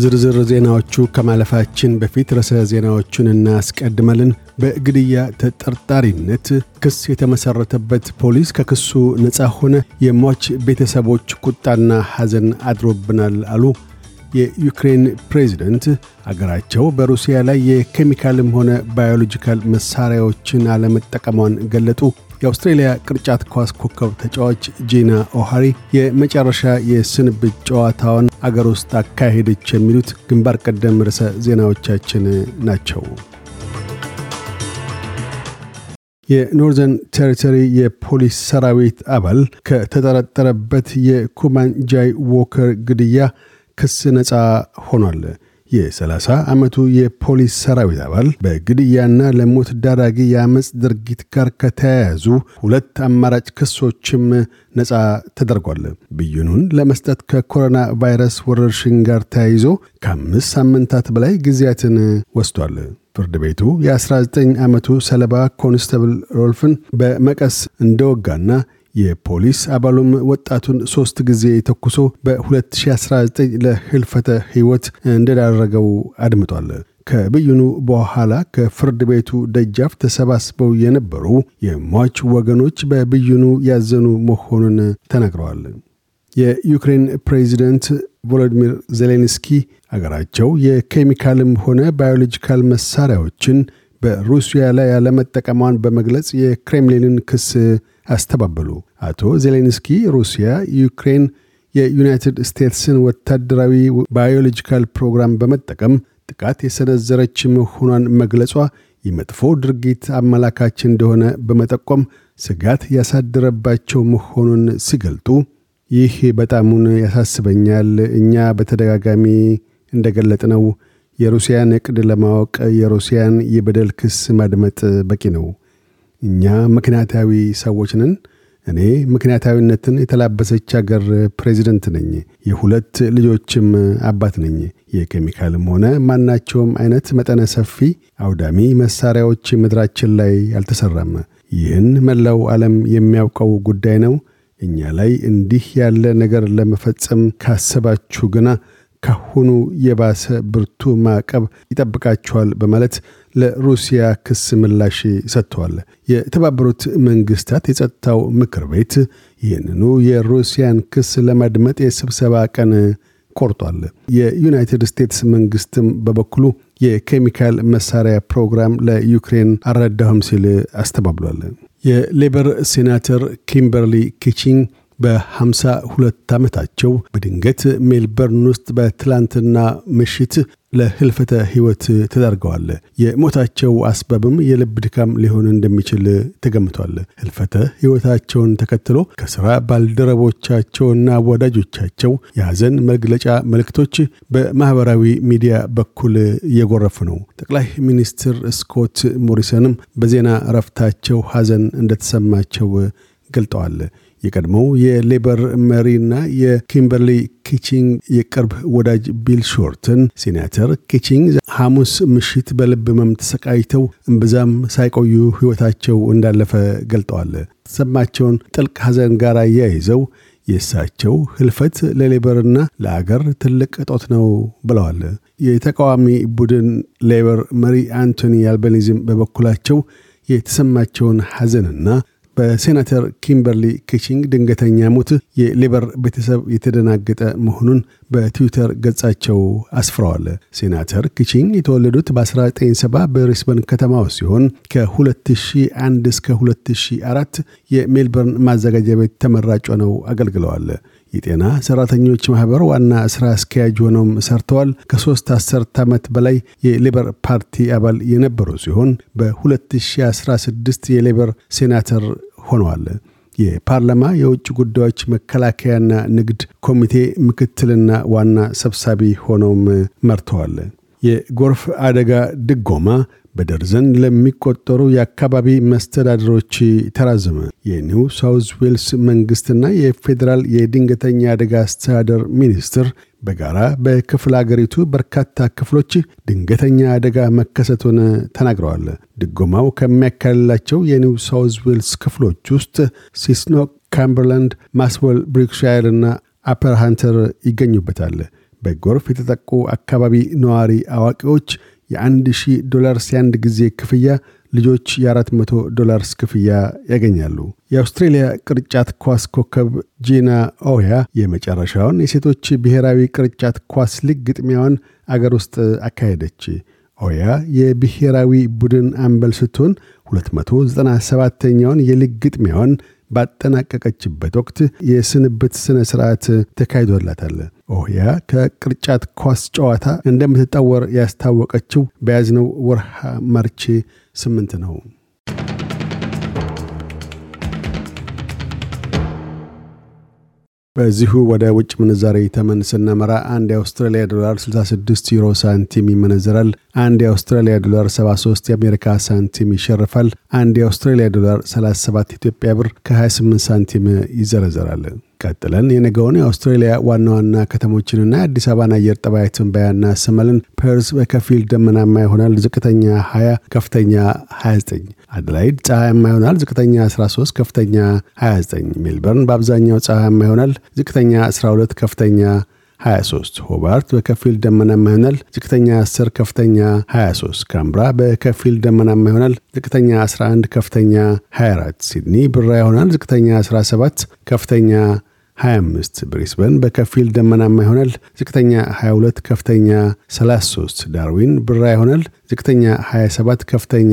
ዝርዝር ዜናዎቹ ከማለፋችን በፊት ርዕሰ ዜናዎቹን እናስቀድማለን። በግድያ ተጠርጣሪነት ክስ የተመሠረተበት ፖሊስ ከክሱ ነፃ ሆነ። የሟች ቤተሰቦች ቁጣና ሐዘን አድሮብናል አሉ። የዩክሬን ፕሬዚደንት አገራቸው በሩሲያ ላይ የኬሚካልም ሆነ ባዮሎጂካል መሣሪያዎችን አለመጠቀሟን ገለጡ። የአውስትሬልያ ቅርጫት ኳስ ኮከብ ተጫዋች ጂና ኦሃሪ የመጨረሻ የስንብት ጨዋታውን አገር ውስጥ አካሄደች። የሚሉት ግንባር ቀደም ርዕሰ ዜናዎቻችን ናቸው። የኖርዘርን ቴሪቶሪ የፖሊስ ሰራዊት አባል ከተጠረጠረበት የኩማንጃይ ዎከር ግድያ ክስ ነፃ ሆኗል። የ30 ዓመቱ የፖሊስ ሰራዊት አባል በግድያና ለሞት ዳራጊ የአመፅ ድርጊት ጋር ከተያያዙ ሁለት አማራጭ ክሶችም ነፃ ተደርጓል። ብይኑን ለመስጠት ከኮሮና ቫይረስ ወረርሽኝ ጋር ተያይዞ ከአምስት ሳምንታት በላይ ጊዜያትን ወስዷል። ፍርድ ቤቱ የ19 ዓመቱ ሰለባ ኮንስተብል ሮልፍን በመቀስ እንደወጋና የፖሊስ አባሉም ወጣቱን ሦስት ጊዜ ተኩሶ በ2019 ለህልፈተ ሕይወት እንደዳረገው አድምጧል። ከብይኑ በኋላ ከፍርድ ቤቱ ደጃፍ ተሰባስበው የነበሩ የሟች ወገኖች በብይኑ ያዘኑ መሆኑን ተናግረዋል። የዩክሬን ፕሬዚደንት ቮሎዲሚር ዜሌንስኪ አገራቸው የኬሚካልም ሆነ ባዮሎጂካል መሳሪያዎችን በሩሲያ ላይ ያለመጠቀሟን በመግለጽ የክሬምሊንን ክስ አስተባበሉ። አቶ ዜሌንስኪ ሩሲያ ዩክሬን የዩናይትድ ስቴትስን ወታደራዊ ባዮሎጂካል ፕሮግራም በመጠቀም ጥቃት የሰነዘረች መሆኗን መግለጿ የመጥፎ ድርጊት አመላካች እንደሆነ በመጠቆም ስጋት ያሳደረባቸው መሆኑን ሲገልጡ ይህ በጣሙን ያሳስበኛል። እኛ በተደጋጋሚ እንደገለጥነው የሩሲያን ዕቅድ ለማወቅ የሩሲያን የበደል ክስ ማድመጥ በቂ ነው። እኛ ምክንያታዊ ሰዎች ነን። እኔ ምክንያታዊነትን የተላበሰች አገር ፕሬዚደንት ነኝ። የሁለት ልጆችም አባት ነኝ። የኬሚካልም ሆነ ማናቸውም አይነት መጠነ ሰፊ አውዳሚ መሳሪያዎች ምድራችን ላይ አልተሰራም። ይህን መላው ዓለም የሚያውቀው ጉዳይ ነው። እኛ ላይ እንዲህ ያለ ነገር ለመፈጸም ካሰባችሁ ግና ካሁኑ የባሰ ብርቱ ማዕቀብ ይጠብቃቸዋል በማለት ለሩሲያ ክስ ምላሽ ሰጥተዋል። የተባበሩት መንግስታት የጸጥታው ምክር ቤት ይህንኑ የሩሲያን ክስ ለማድመጥ የስብሰባ ቀን ቆርጧል። የዩናይትድ ስቴትስ መንግስትም በበኩሉ የኬሚካል መሳሪያ ፕሮግራም ለዩክሬን አልረዳሁም ሲል አስተባብሏል። የሌበር ሴናተር ኪምበርሊ ኪቺንግ በ52 ዓመታቸው በድንገት ሜልበርን ውስጥ በትላንትና ምሽት ለህልፈተ ሕይወት ተዳርገዋል። የሞታቸው አስባብም የልብ ድካም ሊሆን እንደሚችል ተገምቷል። ህልፈተ ሕይወታቸውን ተከትሎ ከሥራ ባልደረቦቻቸውና ወዳጆቻቸው የሐዘን መግለጫ መልእክቶች በማኅበራዊ ሚዲያ በኩል እየጎረፉ ነው። ጠቅላይ ሚኒስትር ስኮት ሞሪሰንም በዜና እረፍታቸው ሐዘን እንደተሰማቸው ገልጠዋል። የቀድሞው የሌበር መሪና የኪምበርሊ ኪቺንግ የቅርብ ወዳጅ ቢል ሾርተን ሴናተር ኪቺንግ ሐሙስ ምሽት በልብ ህመም ተሰቃይተው እምብዛም ሳይቆዩ ሕይወታቸው እንዳለፈ ገልጠዋል። ተሰማቸውን ጥልቅ ሐዘን ጋር አያይዘው የእሳቸው ህልፈት ለሌበርና ለአገር ትልቅ እጦት ነው ብለዋል። የተቃዋሚ ቡድን ሌበር መሪ አንቶኒ አልበኒዝም በበኩላቸው የተሰማቸውን ሐዘንና በሴናተር ኪምበርሊ ኪቺንግ ድንገተኛ ሞት የሌበር ቤተሰብ የተደናገጠ መሆኑን በትዊተር ገጻቸው አስፍረዋል። ሴናተር ኪቺንግ የተወለዱት በ1970 በብሪስበን ከተማ ውስጥ ሲሆን ከ2001 እስከ 2004 የሜልበርን ማዘጋጃ ቤት ተመራጭ ሆነው አገልግለዋል። የጤና ሰራተኞች ማህበር ዋና ስራ አስኪያጅ ሆነውም ሰርተዋል። ከሶስት አስርት ዓመት በላይ የሌበር ፓርቲ አባል የነበሩ ሲሆን በ2016 የሌበር ሴናተር ሆነዋል። የፓርላማ የውጭ ጉዳዮች መከላከያና ንግድ ኮሚቴ ምክትልና ዋና ሰብሳቢ ሆነውም መርተዋል። የጎርፍ አደጋ ድጎማ በደርዘን ለሚቆጠሩ የአካባቢ መስተዳድሮች ተራዘመ። የኒው ሳውዝ ዌልስ መንግስትና የፌዴራል የድንገተኛ አደጋ አስተዳደር ሚኒስትር በጋራ በክፍለ አገሪቱ በርካታ ክፍሎች ድንገተኛ አደጋ መከሰቱን ተናግረዋል። ድጎማው ከሚያካልላቸው የኒው ሳውዝ ዌልስ ክፍሎች ውስጥ ሴስኖክ፣ ካምበርላንድ፣ ማስዌልብሩክ ሻየር እና አፐር ሃንተር ይገኙበታል። በጎርፍ የተጠቁ አካባቢ ነዋሪ አዋቂዎች የአንድ ሺህ ዶላርስ የአንድ ጊዜ ክፍያ ልጆች የ400 ዶላርስ ክፍያ ያገኛሉ። የአውስትሬልያ ቅርጫት ኳስ ኮከብ ጂና ኦሂያ የመጨረሻውን የሴቶች ብሔራዊ ቅርጫት ኳስ ሊግ ግጥሚያዋን አገር ውስጥ አካሄደች። ኦያ የብሔራዊ ቡድን አምበል ስትሆን 297ኛውን የሊግ ግጥሚያዋን ባጠናቀቀችበት ወቅት የስንብት ሥነ ሥርዓት ተካሂዶላታል። ኦያ ከቅርጫት ኳስ ጨዋታ እንደምትጠወር ያስታወቀችው በያዝነው ወርሃ ማርቼ ስምንት ነው። በዚሁ ወደ ውጭ ምንዛሪ ተመን ስናመራ አንድ የአውስትራሊያ ዶላር 66 ዩሮ ሳንቲም ይመነዘራል። አንድ የአውስትራሊያ ዶላር 73 የአሜሪካ ሳንቲም ይሸርፋል። አንድ የአውስትራሊያ ዶላር 37 ኢትዮጵያ ብር ከ28 ሳንቲም ይዘረዘራል። ቀጥለን የነገውን የአውስትራሊያ ዋና ዋና ከተሞችንና የአዲስ አበባን አየር ጠባይ ትንበያ እናሰማለን። ፐርስ በከፊል ደመናማ ይሆናል። ዝቅተኛ 20፣ ከፍተኛ 29። አደላይድ ፀሐያማ ይሆናል። ዝቅተኛ 13፣ ከፍተኛ 29። ሜልበርን በአብዛኛው ፀሐያማ ይሆናል። ዝቅተኛ 12፣ ከፍተኛ 23 ሆባርት በከፊል ደመናማ ይሆናል። ዝቅተኛ 10 ከፍተኛ 23 ካምብራ በከፊል ደመናማ ይሆናል። ዝቅተኛ 11 ከፍተኛ 24 ሲድኒ ብራ ይሆናል። ዝቅተኛ 17 ከፍተኛ 25 ብሪስበን በከፊል ደመናማ ይሆናል። ዝቅተኛ 22 ከፍተኛ 33 ዳርዊን ብራ ይሆናል። ዝቅተኛ 27 ከፍተኛ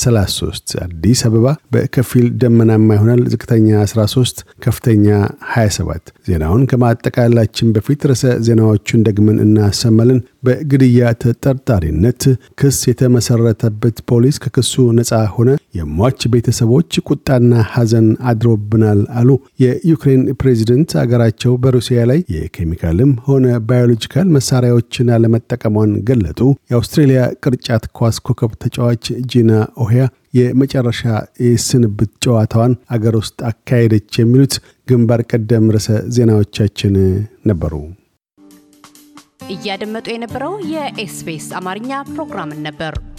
33 አዲስ አበባ በከፊል ደመናማ ይሆናል። ዝቅተኛ 13 ከፍተኛ 27 ዜናውን ከማጠቃላችን በፊት ርዕሰ ዜናዎቹን ደግመን እናሰማለን። በግድያ ተጠርጣሪነት ክስ የተመሰረተበት ፖሊስ ከክሱ ነፃ ሆነ። የሟች ቤተሰቦች ቁጣና ሐዘን አድሮብናል አሉ። የዩክሬን ፕሬዚደንት አገራቸው በሩሲያ ላይ የኬሚካልም ሆነ ባዮሎጂካል መሳሪያዎችን አለመጠቀሟን ገለጡ። የአውስትሬሊያ ቅርጫት ኳስ ኮከብ ተጫዋች ጂና ኦሂያ የመጨረሻ የስንብት ጨዋታዋን አገር ውስጥ አካሄደች። የሚሉት ግንባር ቀደም ርዕሰ ዜናዎቻችን ነበሩ። እያደመጡ የነበረው የኤስቢኤስ አማርኛ ፕሮግራምን ነበር።